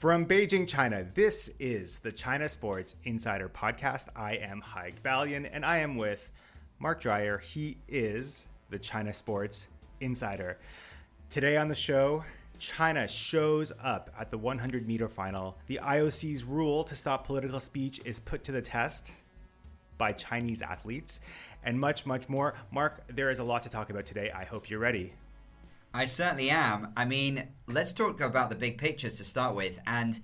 From Beijing, China, this is the China Sports Insider Podcast. I am Haig Balian, and I am with Mark Dreyer. He is the China Sports Insider. Today on the show, China shows up at the 100 meter final. The IOC's rule to stop political speech is put to the test by Chinese athletes, and much, much more. Mark, there is a lot to talk about today. I hope you're ready. I certainly am. I mean, let's talk about the big picture to start with. And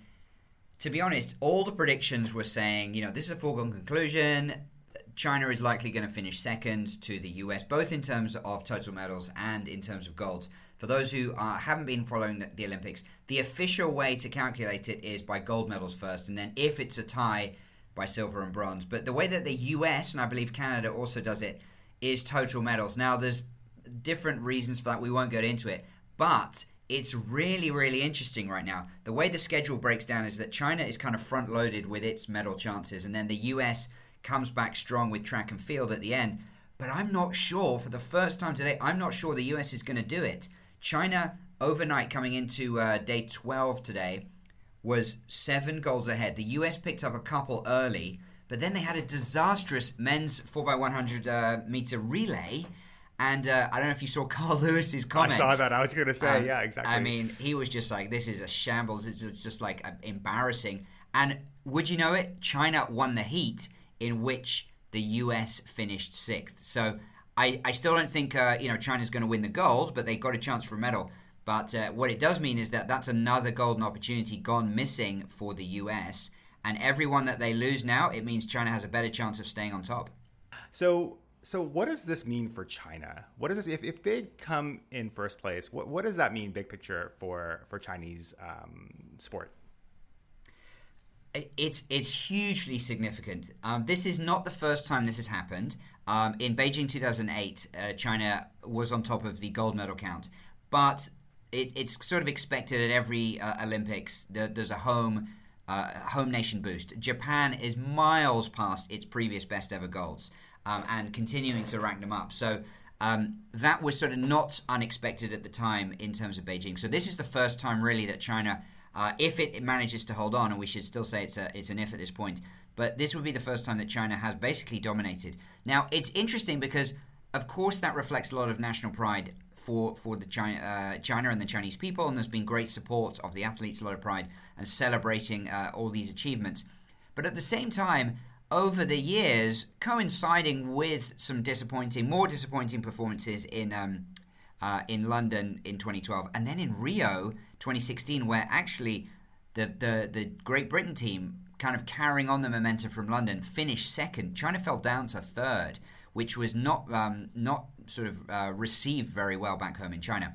to be honest, all the predictions were saying, you know, this is a foregone conclusion. China is likely going to finish second to the US, both in terms of total medals and in terms of gold. For those who uh, haven't been following the, the Olympics, the official way to calculate it is by gold medals first, and then if it's a tie, by silver and bronze. But the way that the US, and I believe Canada also does it, is total medals. Now, there's different reasons for that. We won't go into it. But it's really, really interesting right now. The way the schedule breaks down is that China is kind of front loaded with its medal chances, and then the US comes back strong with track and field at the end. But I'm not sure, for the first time today, I'm not sure the US is going to do it. China, overnight coming into uh, day 12 today, was seven goals ahead. The US picked up a couple early, but then they had a disastrous men's 4x100 uh, meter relay. And uh, I don't know if you saw Carl Lewis's comments. I saw that. I was going to say, Um, yeah, exactly. I mean, he was just like, "This is a shambles. It's just, just like embarrassing." And would you know it? China won the heat, in which the U.S. finished sixth. So I, I still don't think uh, you know China's going to win the gold, but they got a chance for a medal. But uh, what it does mean is that that's another golden opportunity gone missing for the U.S. And everyone that they lose now, it means China has a better chance of staying on top. So, so what does this mean for China? What does this if, if they come in first place? What what does that mean, big picture, for for Chinese um, sport? It's it's hugely significant. Um, this is not the first time this has happened. Um, in Beijing 2008, uh, China was on top of the gold medal count, but it, it's sort of expected at every uh, Olympics that there's a home uh, home nation boost. Japan is miles past its previous best ever golds um, and continuing to rank them up. So. Um, that was sort of not unexpected at the time in terms of Beijing. So this is the first time really that China uh, if it manages to hold on, and we should still say it's a, it's an if at this point, but this would be the first time that China has basically dominated. Now it's interesting because, of course, that reflects a lot of national pride for for the China uh, China and the Chinese people, and there's been great support of the athletes, a lot of pride, and celebrating uh, all these achievements. But at the same time, over the years, coinciding with some disappointing, more disappointing performances in um, uh, in London in 2012, and then in Rio 2016, where actually the, the the Great Britain team, kind of carrying on the momentum from London, finished second. China fell down to third, which was not um, not sort of uh, received very well back home in China.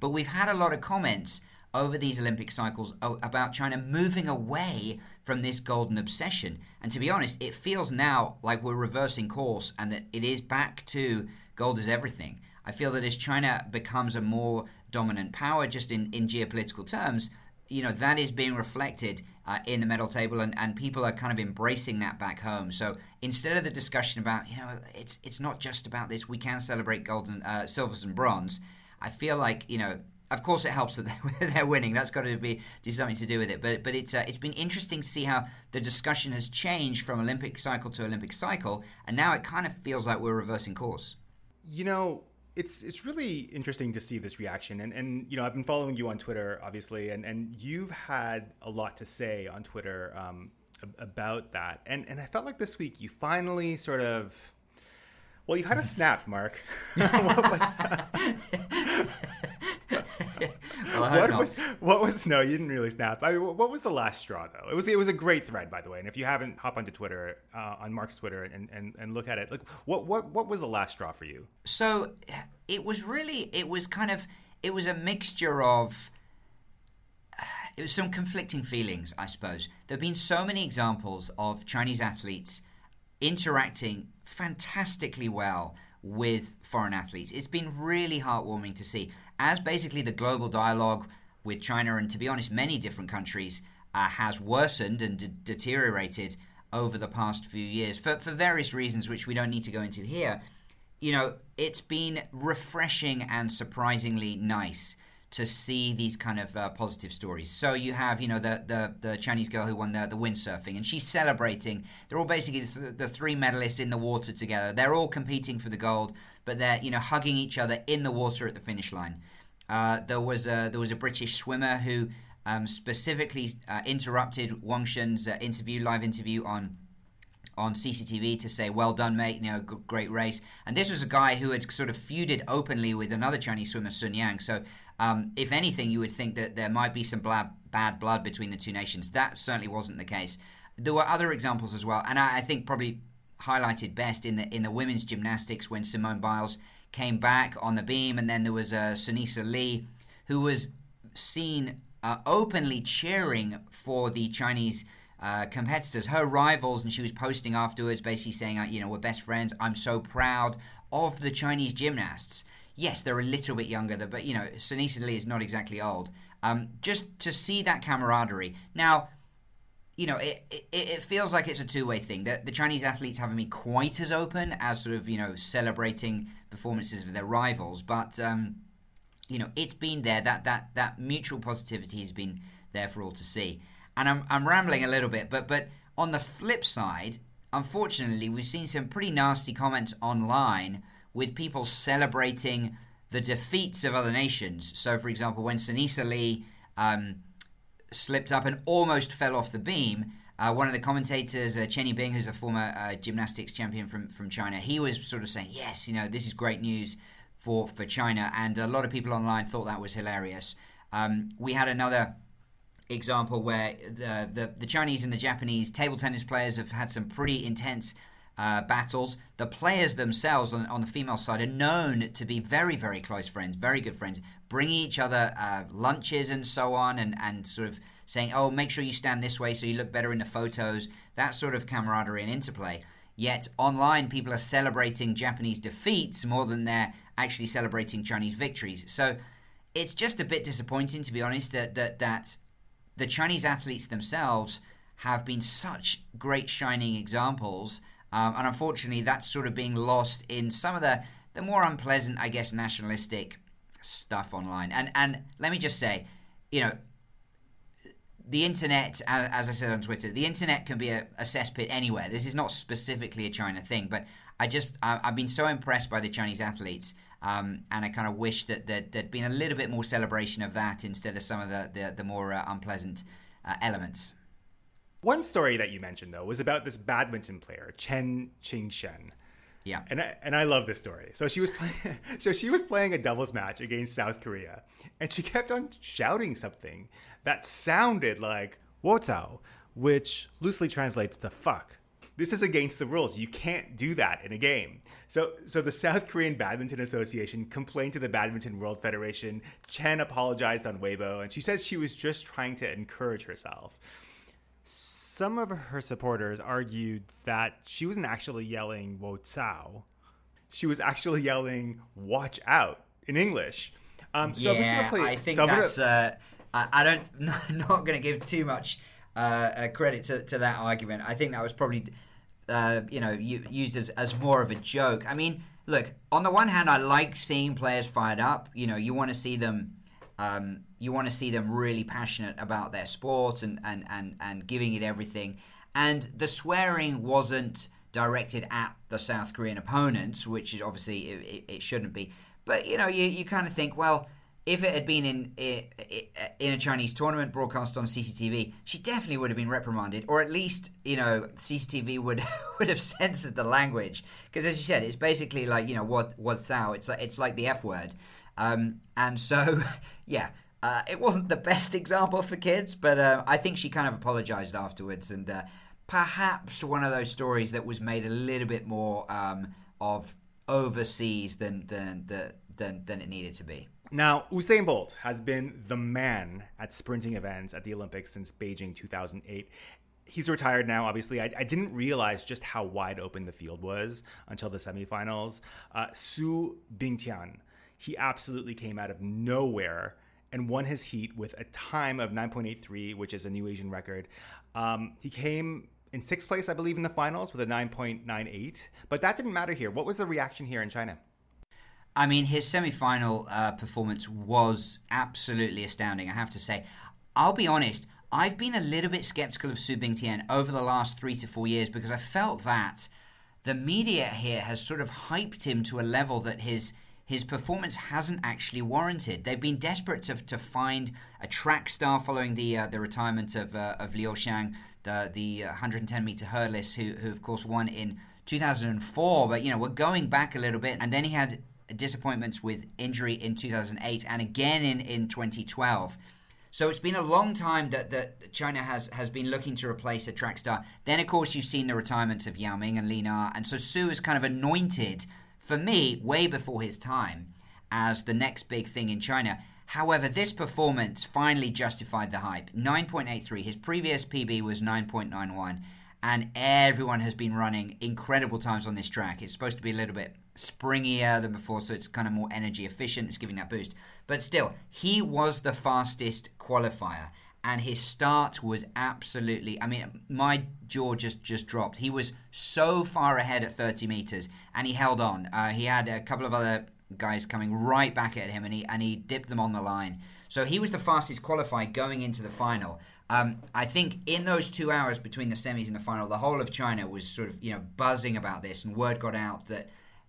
But we've had a lot of comments over these Olympic cycles about China moving away from this golden obsession. And to be honest, it feels now like we're reversing course and that it is back to gold is everything. I feel that as China becomes a more dominant power, just in, in geopolitical terms, you know that is being reflected uh, in the medal table, and, and people are kind of embracing that back home. So instead of the discussion about you know it's it's not just about this, we can celebrate gold and uh, silvers and bronze. I feel like you know of course, it helps that they're winning. That's got to be do something to do with it. But but it's uh, it's been interesting to see how the discussion has changed from Olympic cycle to Olympic cycle, and now it kind of feels like we're reversing course. You know, it's it's really interesting to see this reaction, and and you know, I've been following you on Twitter, obviously, and and you've had a lot to say on Twitter um, about that, and and I felt like this week you finally sort of. Well, you had a snap, Mark. what was well, what was what was no? You didn't really snap. I mean, what was the last straw though? It was it was a great thread by the way. And if you haven't, hop onto Twitter uh, on Mark's Twitter and, and and look at it. Like what what what was the last straw for you? So it was really it was kind of it was a mixture of it was some conflicting feelings, I suppose. There have been so many examples of Chinese athletes interacting fantastically well with foreign athletes. It's been really heartwarming to see as basically the global dialogue with China and, to be honest, many different countries uh, has worsened and de- deteriorated over the past few years for, for various reasons, which we don't need to go into here. You know, it's been refreshing and surprisingly nice to see these kind of uh, positive stories. So you have, you know, the, the, the Chinese girl who won the, the windsurfing, and she's celebrating. They're all basically the, the three medalists in the water together. They're all competing for the gold, but they're, you know, hugging each other in the water at the finish line. Uh, there was a, there was a British swimmer who um, specifically uh, interrupted Wang Shun's uh, interview, live interview on on CCTV to say, "Well done, mate! You know, great race." And this was a guy who had sort of feuded openly with another Chinese swimmer, Sun Yang. So um, if anything, you would think that there might be some bad blood between the two nations. That certainly wasn't the case. There were other examples as well, and I, I think probably highlighted best in the in the women's gymnastics when Simone Biles came back on the beam, and then there was uh, Sunisa Lee, who was seen uh, openly cheering for the Chinese. Uh, competitors, her rivals, and she was posting afterwards, basically saying, uh, "You know, we're best friends. I'm so proud of the Chinese gymnasts." Yes, they're a little bit younger, but you know, Sunisa Lee is not exactly old. Um, just to see that camaraderie. Now, you know, it, it, it feels like it's a two way thing. The, the Chinese athletes haven't been quite as open as sort of, you know, celebrating performances of their rivals, but, um, you know, it's been there. That, that, that mutual positivity has been there for all to see. And I'm, I'm rambling a little bit, but, but on the flip side, unfortunately, we've seen some pretty nasty comments online with people celebrating the defeats of other nations. So, for example, when Sunisa Lee um, slipped up and almost fell off the beam, uh, one of the commentators, uh, Chen Yibing, who's a former uh, gymnastics champion from, from China, he was sort of saying, yes, you know, this is great news for, for China. And a lot of people online thought that was hilarious. Um, we had another example where the, the, the Chinese and the Japanese table tennis players have had some pretty intense uh, battles. The players themselves on, on, the female side are known to be very, very close friends, very good friends, bringing each other uh, lunches and so on, and, and sort of saying, oh, make sure you stand this way so you look better in the photos. That sort of camaraderie and interplay. Yet online, people are celebrating Japanese defeats more than they're actually celebrating Chinese victories. So it's just a bit disappointing, to be honest, that that, that the Chinese athletes themselves have been such great shining examples um, and unfortunately, that's sort of being lost in some of the, the more unpleasant, I guess, nationalistic stuff online. And and let me just say, you know, the internet, as I said on Twitter, the internet can be a, a cesspit anywhere. This is not specifically a China thing, but I just I, have been so impressed by the Chinese athletes, um, and I kind of wish that, that there'd been a little bit more celebration of that instead of some of the the, the more uh, unpleasant uh, elements. One story that you mentioned though was about this badminton player Chen Qingchen. Yeah. And I, and I love this story. So she was playing so she was playing a doubles match against South Korea and she kept on shouting something that sounded like "wotao," which loosely translates to fuck. This is against the rules. You can't do that in a game. So so the South Korean Badminton Association complained to the Badminton World Federation. Chen apologized on Weibo and she said she was just trying to encourage herself some of her supporters argued that she wasn't actually yelling Wo Cao. she was actually yelling "Watch out" in English. Um, so yeah, play, I think so that's. Gonna, uh, I, I don't. Not going to give too much uh, uh, credit to, to that argument. I think that was probably, uh, you know, used as, as more of a joke. I mean, look. On the one hand, I like seeing players fired up. You know, you want to see them. Um, you want to see them really passionate about their sport and, and, and, and giving it everything. And the swearing wasn't directed at the South Korean opponents, which is obviously it, it shouldn't be. But you know, you, you kind of think, well, if it had been in in a Chinese tournament broadcast on CCTV, she definitely would have been reprimanded, or at least you know CCTV would would have censored the language because, as you said, it's basically like you know what what's out. It's like it's like the F word, um, and so yeah. Uh, it wasn't the best example for kids, but uh, I think she kind of apologized afterwards, and uh, perhaps one of those stories that was made a little bit more um, of overseas than than, than than it needed to be. Now, Usain Bolt has been the man at sprinting events at the Olympics since Beijing 2008. He's retired now, obviously. I, I didn't realize just how wide open the field was until the semifinals. Uh, Su Bingtian, he absolutely came out of nowhere and won his heat with a time of 9.83, which is a new Asian record. Um, he came in sixth place, I believe, in the finals with a 9.98. But that didn't matter here. What was the reaction here in China? I mean, his semi final uh, performance was absolutely astounding, I have to say. I'll be honest, I've been a little bit skeptical of Su Bingtian over the last three to four years because I felt that the media here has sort of hyped him to a level that his his performance hasn't actually warranted. They've been desperate to, to find a track star following the uh, the retirement of uh, of Liu Xiang, the the 110 meter hurdlist, who who of course won in 2004. But you know we're going back a little bit, and then he had disappointments with injury in 2008 and again in in 2012. So it's been a long time that, that China has, has been looking to replace a track star. Then, of course, you've seen the retirements of Yao Ming and Li Na. And so Su is kind of anointed for me, way before his time, as the next big thing in China. However, this performance finally justified the hype. 9.83. His previous PB was 9.91, and everyone has been running incredible times on this track. It's supposed to be a little bit springier than before, so it's kind of more energy efficient. It's giving that boost. But still, he was the fastest qualifier and his start was absolutely i mean my jaw just just dropped. He was so far ahead at 30 meters and he held on. Uh, he had a couple of other guys coming right back at him and he and he dipped them on the line. So he was the fastest qualified going into the final. Um, I think in those two hours between the semis and the final, the whole of China was sort of you know buzzing about this, and word got out that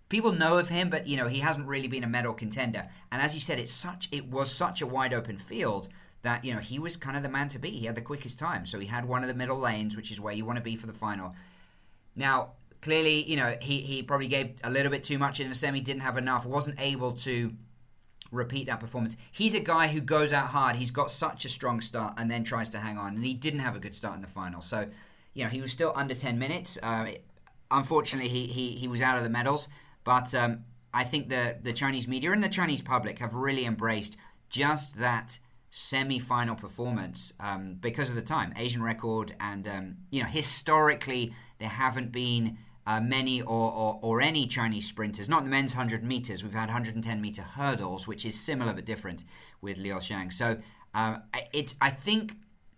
people know of him, but you know he hasn't really been a medal contender. And as you said, it's such it was such a wide open field that you know he was kind of the man to be. He had the quickest time, so he had one of the middle lanes, which is where you want to be for the final. Now, clearly, you know he he probably gave a little bit too much in the semi, didn't have enough, wasn't able to repeat that performance. He's a guy who goes out hard. He's got such a strong start and then tries to hang on, and he didn't have a good start in the final. So, you know, he was still under ten minutes. Uh, unfortunately, he, he he was out of the medals, but. Um, I think the the Chinese media and the Chinese public have really embraced just that semi-final performance um, because of the time, Asian record, and um, you know historically there haven't been uh, many or, or, or any Chinese sprinters. Not the men's hundred meters. We've had 110 meter hurdles, which is similar but different with Liu Xiang. So uh, it's I think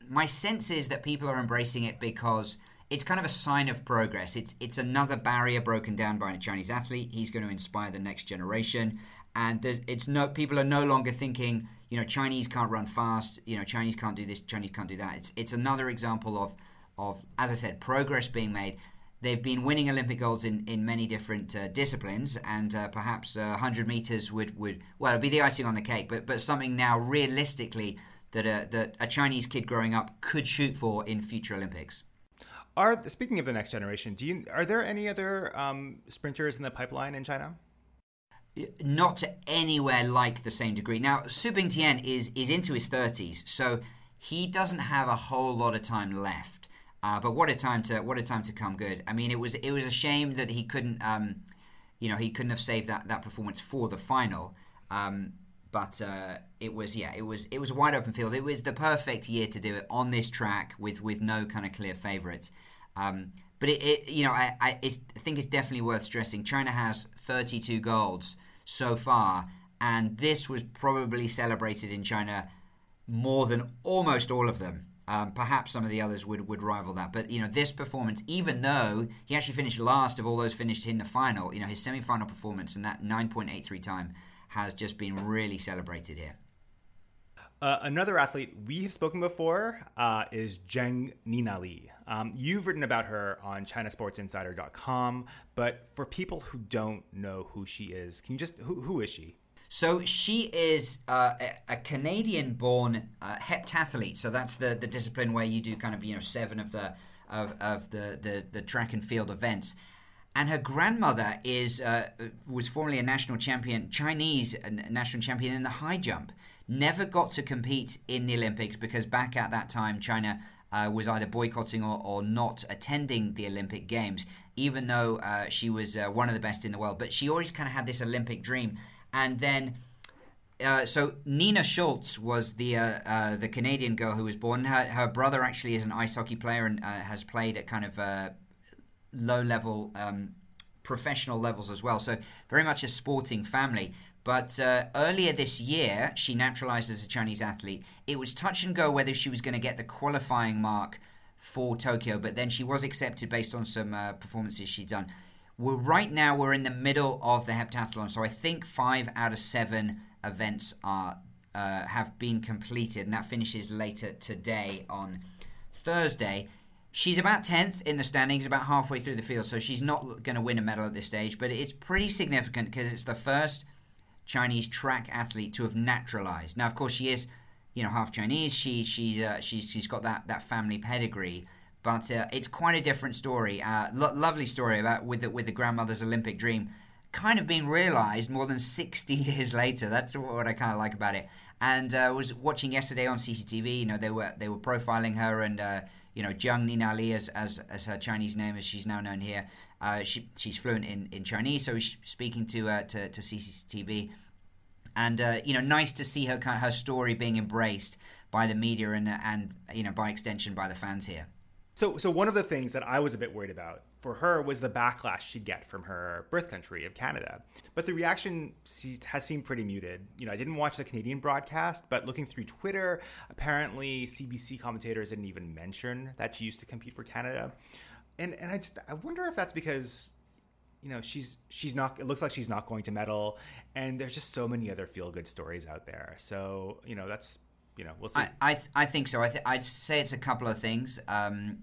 my sense is that people are embracing it because it's kind of a sign of progress. It's it's another barrier broken down by a Chinese athlete. He's going to inspire the next generation, and it's no people are no longer thinking you know, Chinese can't run fast. You know, Chinese can't do this. Chinese can't do that. It's it's another example of of as I said, progress being made. They've been winning Olympic golds in, in many different uh, disciplines, and uh, perhaps uh, 100 meters would, would well it'd be the icing on the cake. But but something now realistically that a, that a Chinese kid growing up could shoot for in future Olympics. Are speaking of the next generation, do you are there any other um, sprinters in the pipeline in China? not anywhere like the same degree. Now, Su Bingtian is is into his thirties, so he doesn't have a whole lot of time left. Uh, but what a time to what a time to come good. I mean, it was it was a shame that he couldn't, um, you know, he couldn't have saved that that performance for the final. Um, but uh, it was yeah, it was it was a wide open field. It was the perfect year to do it on this track with with no kind of clear favourite. Um, But it, it you know, I, I, I think it's definitely worth stressing. China has 32 golds so far, and this was probably celebrated in China more than almost all of them. Um, perhaps some of the others would, would rival that, but you know this performance, even though he actually finished last of all those finished in the final, you know his semi-final performance and that 9.83 time has just been really celebrated here. Uh, another athlete we have spoken before uh, is Zheng Ninali. Um, you've written about her on ChinaSportsInsider.com, but for people who don't know who she is, can you just who, who is she? So she is uh, a, Canadian-born uh, heptathlete. So that's the, the discipline where you do kind of you know seven of the of, of the, the, the track and field events. And her grandmother is uh, was formerly a national champion, Chinese national champion in the high jump. Never got to compete in the Olympics because back at that time, China uh, was either boycotting or, or, not attending the Olympic Games, even though uh, she was uh, one of the best in the world. But she always kind of had this Olympic dream and then uh, so Nina Schultz was the uh, uh, the Canadian girl who was born. Her, her, brother actually is an ice hockey player and has played at kind of low level um, professional levels as well. So very much a sporting family. But uh, earlier this year, she naturalized as a Chinese athlete. It was touch and go whether she was going to get the qualifying mark for Tokyo, but then she was accepted based on some performances she'd done. We're right now we're in the middle of the heptathlon, so I think five out of seven events are uh, have been completed, and that finishes later today on Thursday. She's about 10th in the standings, about halfway through the field, so she's not going to win a medal at this stage, but it's pretty significant because it's the first Chinese track athlete to have naturalized. Now, of course, she is, you know, half Chinese. She she's uh, she's she's got that that family pedigree, but uh, it's quite a different story. Uh, lo- lovely story about with the, with the grandmother's Olympic dream, kind of being realised more than sixty years later. That's what I kind of like about it. And uh, I was watching yesterday on CCTV. You know, they were they were profiling her and uh, you know Zheng Ninali as, as, as her Chinese name as she's now known here. Uh, she, she's fluent in, in Chinese, so she's speaking to uh, to, to CCTV. And you know, nice to see her her story being embraced by the media and and you know by extension by the fans here. So, so one of the things that I was a bit worried about for her was the backlash she'd get from her birth country of Canada. But the reaction has seemed pretty muted. You know, I didn't watch the Canadian broadcast, but looking through Twitter, apparently CBC commentators didn't even mention that she used to compete for Canada. And and I just I wonder if that's because you know she's she's not it looks like she's not going to medal and there's just so many other feel good stories out there so you know that's you know, we'll see. I I, I think so. I th- I'd say it's a couple of things. Um,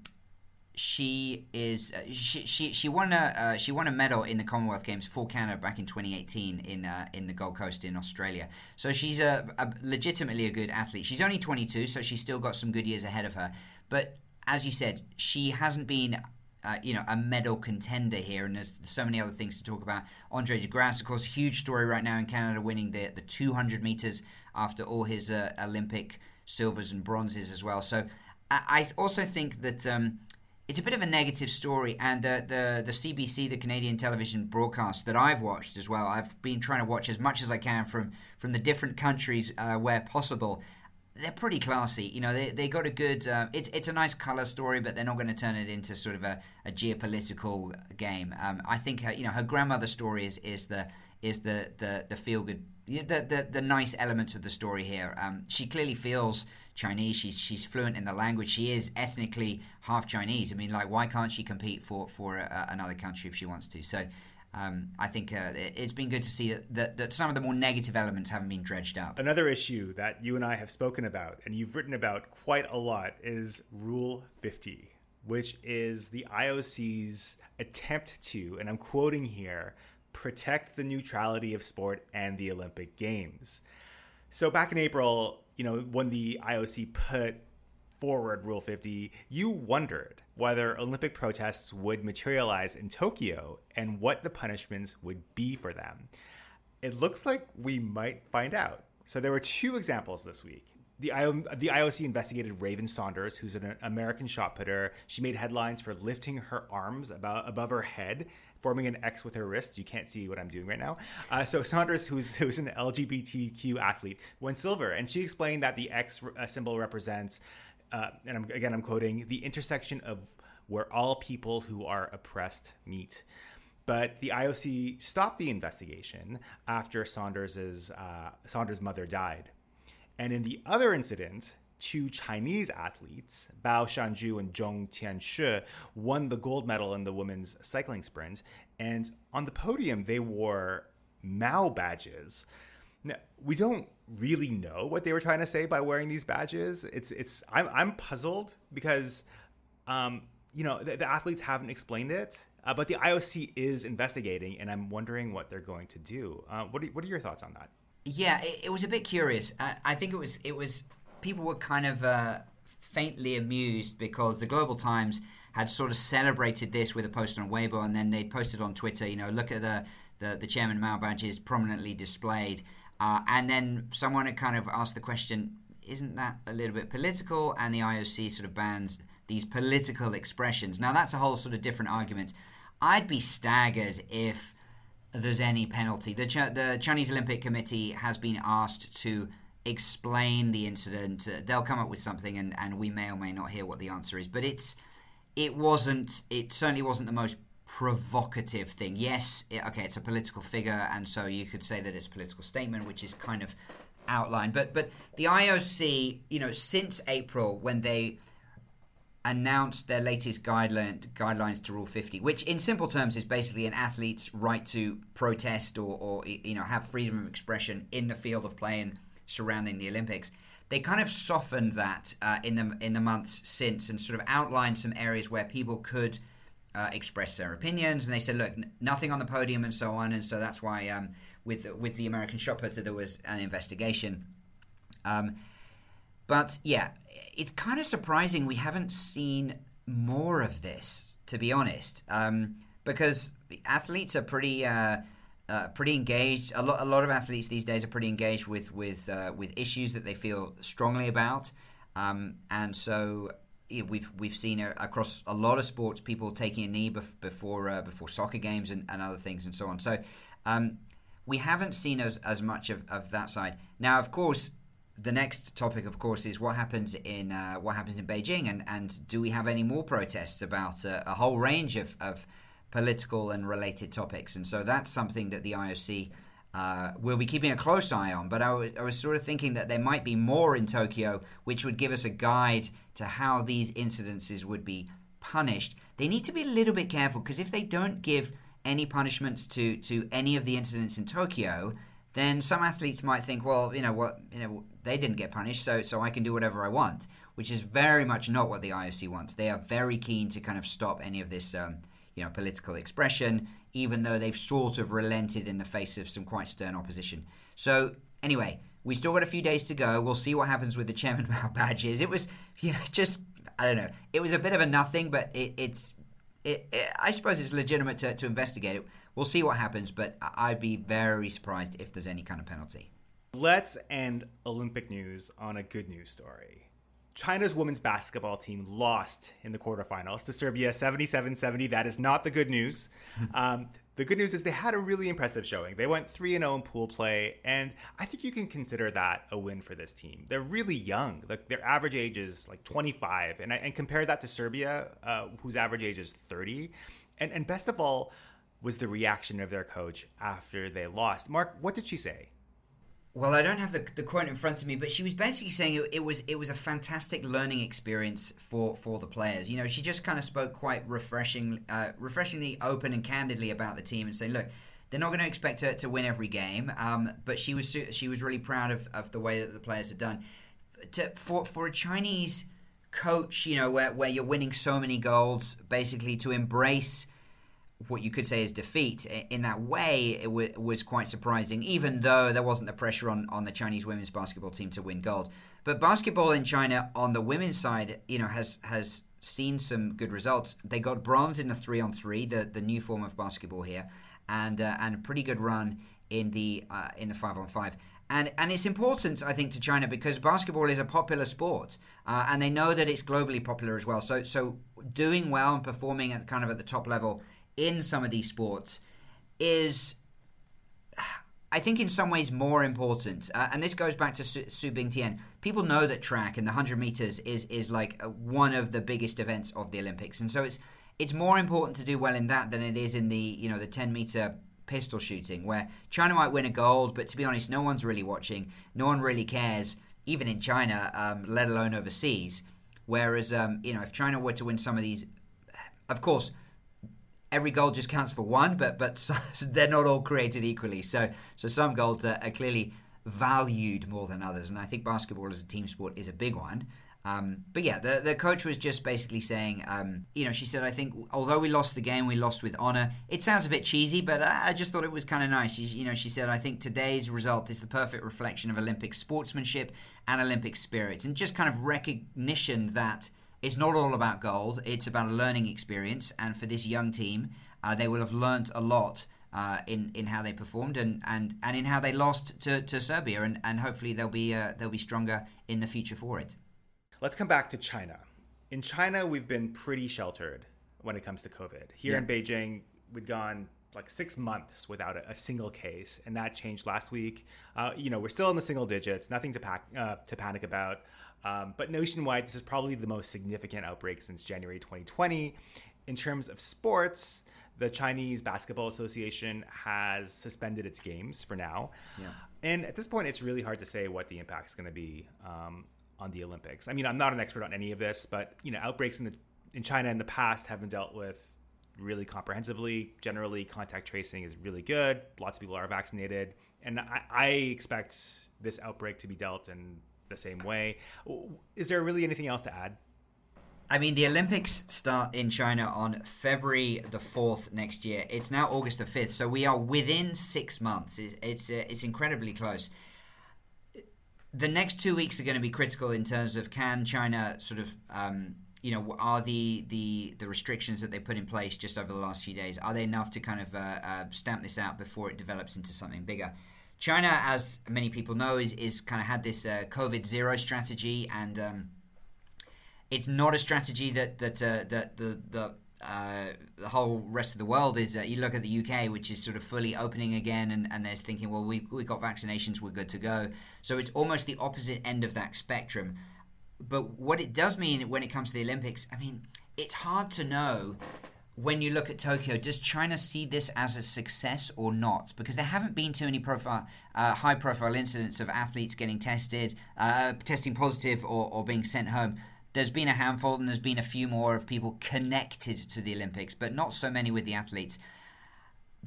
she is uh, she, she she won a uh, she won a medal in the Commonwealth Games for Canada back in 2018 in uh, in the Gold Coast in Australia. So she's a, a, legitimately a good athlete. She's only 22, so she's still got some good years ahead of her. But as you said, she hasn't been uh, you know, a medal contender here, and there's so many other things to talk about. Andre De Grasse, of course, huge story right now in Canada, winning the the 200 meters after all his uh, Olympic silvers and bronzes as well. So I, I also think that. Um, it's a bit of a negative story, and the, the the CBC, the Canadian television broadcast that I've watched as well. I've been trying to watch as much as I can from from the different countries uh, where possible, they're pretty classy. You know, they, they got a good. Uh, it's it's a nice color story, but they're not going to turn it into sort of a, a geopolitical game. Um, I think her, you know her grandmother story is, is the is the the, the feel good the, the the nice elements of the story here. Um, she clearly feels Chinese. She's she's fluent in the language. She is ethnically half Chinese. I mean, like why can't she compete for for a, another country if she wants to? So um, I think uh, it's been good to see that, that, some of the more negative elements haven't been dredged up. Another issue that you and I have spoken about and you've written about quite a lot is Rule 50, which is the IOC's attempt to, and I'm quoting here, protect the neutrality of sport and the Olympic Games. So back in April, you know, when the IOC put forward Rule 50, you wondered whether Olympic protests would materialize in Tokyo and what the punishments would be for them. It looks like we might find out. So there were two examples this week. The, the IOC investigated Raven Saunders, who's an American shot putter. She made headlines for lifting her arms about, above her head, forming an X with her wrists. You can't see what I'm doing right now. Uh, so Saunders, who's, who's an LGBTQ athlete, won silver, and she explained that the X symbol represents uh, and I'm, again, I'm quoting the intersection of where all people who are oppressed meet. But the IOC stopped the investigation after Saunders's uh, Saunders' mother died. And in the other incident, two Chinese athletes, Bao Shanju and Zhong Tianshi, won the gold medal in the women's cycling sprint. And on the podium, they wore Mao badges. Now, we don't really know what they were trying to say by wearing these badges. It's it's I'm I'm puzzled because um, you know the, the, athletes haven't explained it, uh, but the IOC is investigating, and I'm wondering what they're going to do. Uh, what are, what are your thoughts on that? Yeah, it, it was a bit curious. I, I, think it was it was people were kind of uh, faintly amused because the Global Times had sort of celebrated this with a post on Weibo, and then they posted on Twitter. You know, look at the the, the chairman Mao badges prominently displayed. Uh, and then someone had kind of asked the question, isn't that a little bit political? And the IOC sort of bans these political expressions. Now, that's a whole sort of different argument. I'd be staggered if there's any penalty. The, Ch- the Chinese Olympic Committee has been asked to explain the incident. Uh, they'll come up with something, and, and we may or may not hear what the answer is. But it's it wasn't. It certainly wasn't the most provocative thing. Yes, it, okay, it's a political figure, and so you could say that it's political statement, which is kind of outlined. But but the IOC, you know, since April when they announced their latest guideline, guidelines to Rule 50, which in simple terms is basically an athlete's right to protest or, or you know have freedom of expression in the field of play and surrounding the Olympics. They kind of softened that uh, in the in the months since and sort of outlined some areas where people could uh, express their opinions, and they said, "Look, n- nothing on the podium," and so on. And so that's why um, with with the American shot putter there was an investigation. Um, but yeah, it's kind of surprising we haven't seen more of this, to be honest, um, because athletes are pretty. Uh, uh, pretty engaged. A lot, a lot of athletes these days are pretty engaged with with uh, with issues that they feel strongly about, um, and so we've we've seen across a lot of sports people taking a knee bef- before uh, before soccer games and, and other things and so on. So um, we haven't seen as as much of, of that side. Now, of course, the next topic, of course, is what happens in uh, what happens in Beijing, and, and do we have any more protests about uh, a whole range of, of political and related topics? And so that's something that the IOC uh, we'll be keeping a close eye on. But I, w- I was sort of thinking that there might be more in Tokyo, which would give us a guide to how these incidences would be punished. They need to be a little bit careful because if they don't give any punishments to, to any of the incidents in Tokyo, then some athletes might think, well, you know what, you know, they didn't get punished, so so I can do whatever I want, which is very much not what the IOC wants. They are very keen to kind of stop any of this, um, you know, political expression even though they've sort of relented in the face of some quite stern opposition. So, anyway, we still got a few days to go. We'll see what happens with the Chairman Mao badges. It was, you know, just, I don't know, it was a bit of a nothing, but it, it's, it, it, I suppose it's legitimate to, to investigate it. We'll see what happens, but I'd be very surprised if there's any kind of penalty. Let's end Olympic news on a good news story. China's women's basketball team lost in the quarterfinals to Serbia 77 70. That is not the good news. Um, the good news is they had a really impressive showing. They went 3 0 in pool play, and I think you can consider that a win for this team. They're really young. Like their average age is like 25, and, and compare that to Serbia, uh, whose average age is 30. And, and best of all, was the reaction of their coach after they lost. Mark, what did she say? Well, I don't have the, the quote in front of me, but she was basically saying it, it, was it was a fantastic learning experience for, for the players. You know, she just kind of spoke quite refreshing, uh, refreshingly open and candidly about the team and saying, look, they're not going to expect her to win every game, um, but she was she was really proud of, of the way that the players had done. To, for for a Chinese coach, you know, where, where you're winning so many goals, basically to embrace what you could say is defeat in that way it w- was quite surprising even though there wasn't the pressure on, on the chinese women's basketball team to win gold. But basketball in china on the women's side you know has has seen some good results. They got bronze in the 3 on 3 the the new form of basketball here and uh, and a pretty good run in the uh, in the 5 on 5 and and it's important, I think, to China because basketball is a popular sport, uh, and they know that it's globally popular as well. So so doing well and performing at kind of at the top level in some of these sports is I think in some ways more important, uh, and this goes back to Su, Su Bingtian. People know that track and the hundred meters is is like one of the biggest events of the Olympics, and so it's it's more important to do well in that than it is in the you know the ten meter pistol shooting, where China might win a gold, but to be honest, no one's really watching, no one really cares, even in China, um, let alone overseas. Whereas um, you know if China were to win some of these, of course every goal just counts for one, but but they're not all created equally. So so some goals are, are, clearly valued more than others, and I think basketball as a team sport is a big one. Um, but yeah, the, the coach was just basically saying, um, you know, she said, I think although we lost the game, we lost with honor. It sounds a bit cheesy, but I, I just thought it was kind of nice. She, you know, she said, I think today's result is the perfect reflection of Olympic sportsmanship and Olympic spirits, and just kind of recognition that it's not all about gold. It's about a learning experience, and for this young team, uh, they will have learnt a lot uh, in in how they performed and, and, and in how they lost to, to Serbia, and, and hopefully they'll be uh, they'll be stronger in the future for it. Let's come back to China. In China, we've been pretty sheltered when it comes to COVID. Here yeah. in Beijing, we'd gone like six months without a, a, single case, and that changed last week. Uh, you know, we're still in the single digits, nothing to pack, uh, to panic about. Um, but nationwide, this is probably the most significant outbreak since January 2020. In terms of sports, the Chinese Basketball Association has suspended its games for now. Yeah. And at this point, it's really hard to say what the impact is going to be um, on the Olympics. I mean, I'm not an expert on any of this, but you know, outbreaks in the in China in the past have been dealt with really comprehensively. Generally, contact tracing is really good. Lots of people are vaccinated, and I, I expect this outbreak to be dealt in the same way. Is there really anything else to add? I mean, the Olympics start in China on February the fourth next year. It's now August the fifth, so we are within six months. It's it's, uh, it's incredibly close. The next two weeks are going to be critical in terms of can China sort of, um, you know, are the, the the restrictions that they put in place just over the last few days are they enough to kind of uh, uh, stamp this out before it develops into something bigger? China, as many people know, is, is kind of had this uh, COVID zero strategy, and um, it's not a strategy that that uh, that the the uh, the whole rest of the world is. Uh, you look at the UK, which is sort of fully opening again, and, and there's thinking, well, we we got vaccinations, we're good to go. So it's almost the opposite end of that spectrum. But what it does mean when it comes to the Olympics, I mean, it's hard to know when you look at Tokyo, does China see this as a success or not? Because there haven't been too many profile, uh, high profile incidents of athletes getting tested, uh, testing positive, or, or being sent home. There's been a handful, and there's been a few more of people connected to the Olympics, but not so many with the athletes.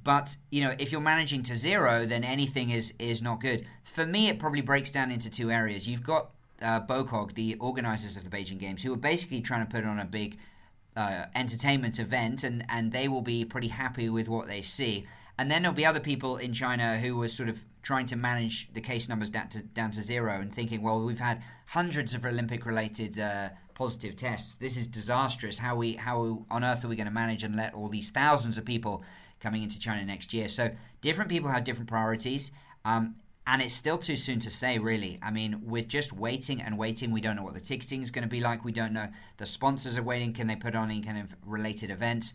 But you know, if you're managing to zero, then anything is is not good. For me, it probably breaks down into two areas. You've got uh, BOCOG, the organisers of the Beijing Games, who are basically trying to put on a big uh, entertainment event, and, and they will be pretty happy with what they see. And then there'll be other people in China who are sort of trying to manage the case numbers down to, down to zero and thinking, well, we've had hundreds of Olympic related uh, positive tests. This is disastrous. How we how on earth are we going to manage and let all these thousands of people coming into China next year? So different people have different priorities. Um, and it's still too soon to say, really. I mean, we're just waiting and waiting. We don't know what the ticketing is going to be like. We don't know. The sponsors are waiting. Can they put on any kind of related events?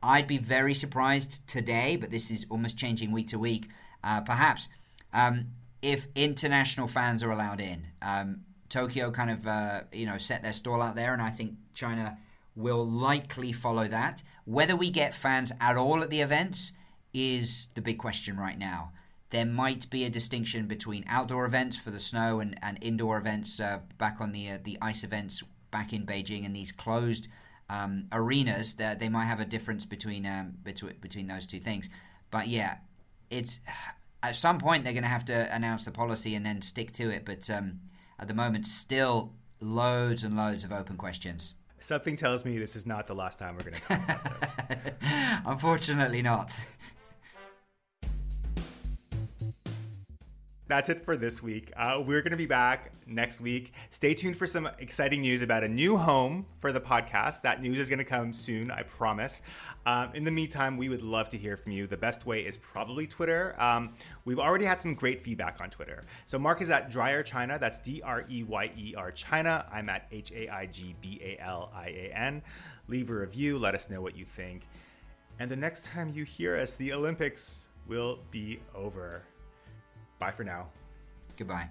I'd be very surprised today, but this is almost changing week to week. Uh, perhaps um, if international fans are allowed in, um, Tokyo kind of uh, you know set their stall out there, and I think China will likely follow that. Whether we get fans at all at the events is the big question right now there might be a distinction between outdoor events for the snow and, and indoor events uh, back on the uh, the ice events back in Beijing and these closed um, arenas. That they might have a difference between um, between between those two things. But yeah, it's at some point they're going to have to announce the policy and then stick to it. But um, at the moment, still loads and loads of open questions. Something tells me this is not the last time we're going to talk about this. Unfortunately, not. That's it for this week. Uh, we're going to be back next week. Stay tuned for some exciting news about a new home for the podcast. That news is going to come soon, I promise. Um, in the meantime, we would love to hear from you. The best way is probably Twitter. Um, we've already had some great feedback on Twitter. So Mark is at Dreyer China. That's D R E Y E R China. I'm at H A I G B A L I A N. Leave a review. Let us know what you think. And the next time you hear us, the Olympics will be over. Bye for now. Goodbye.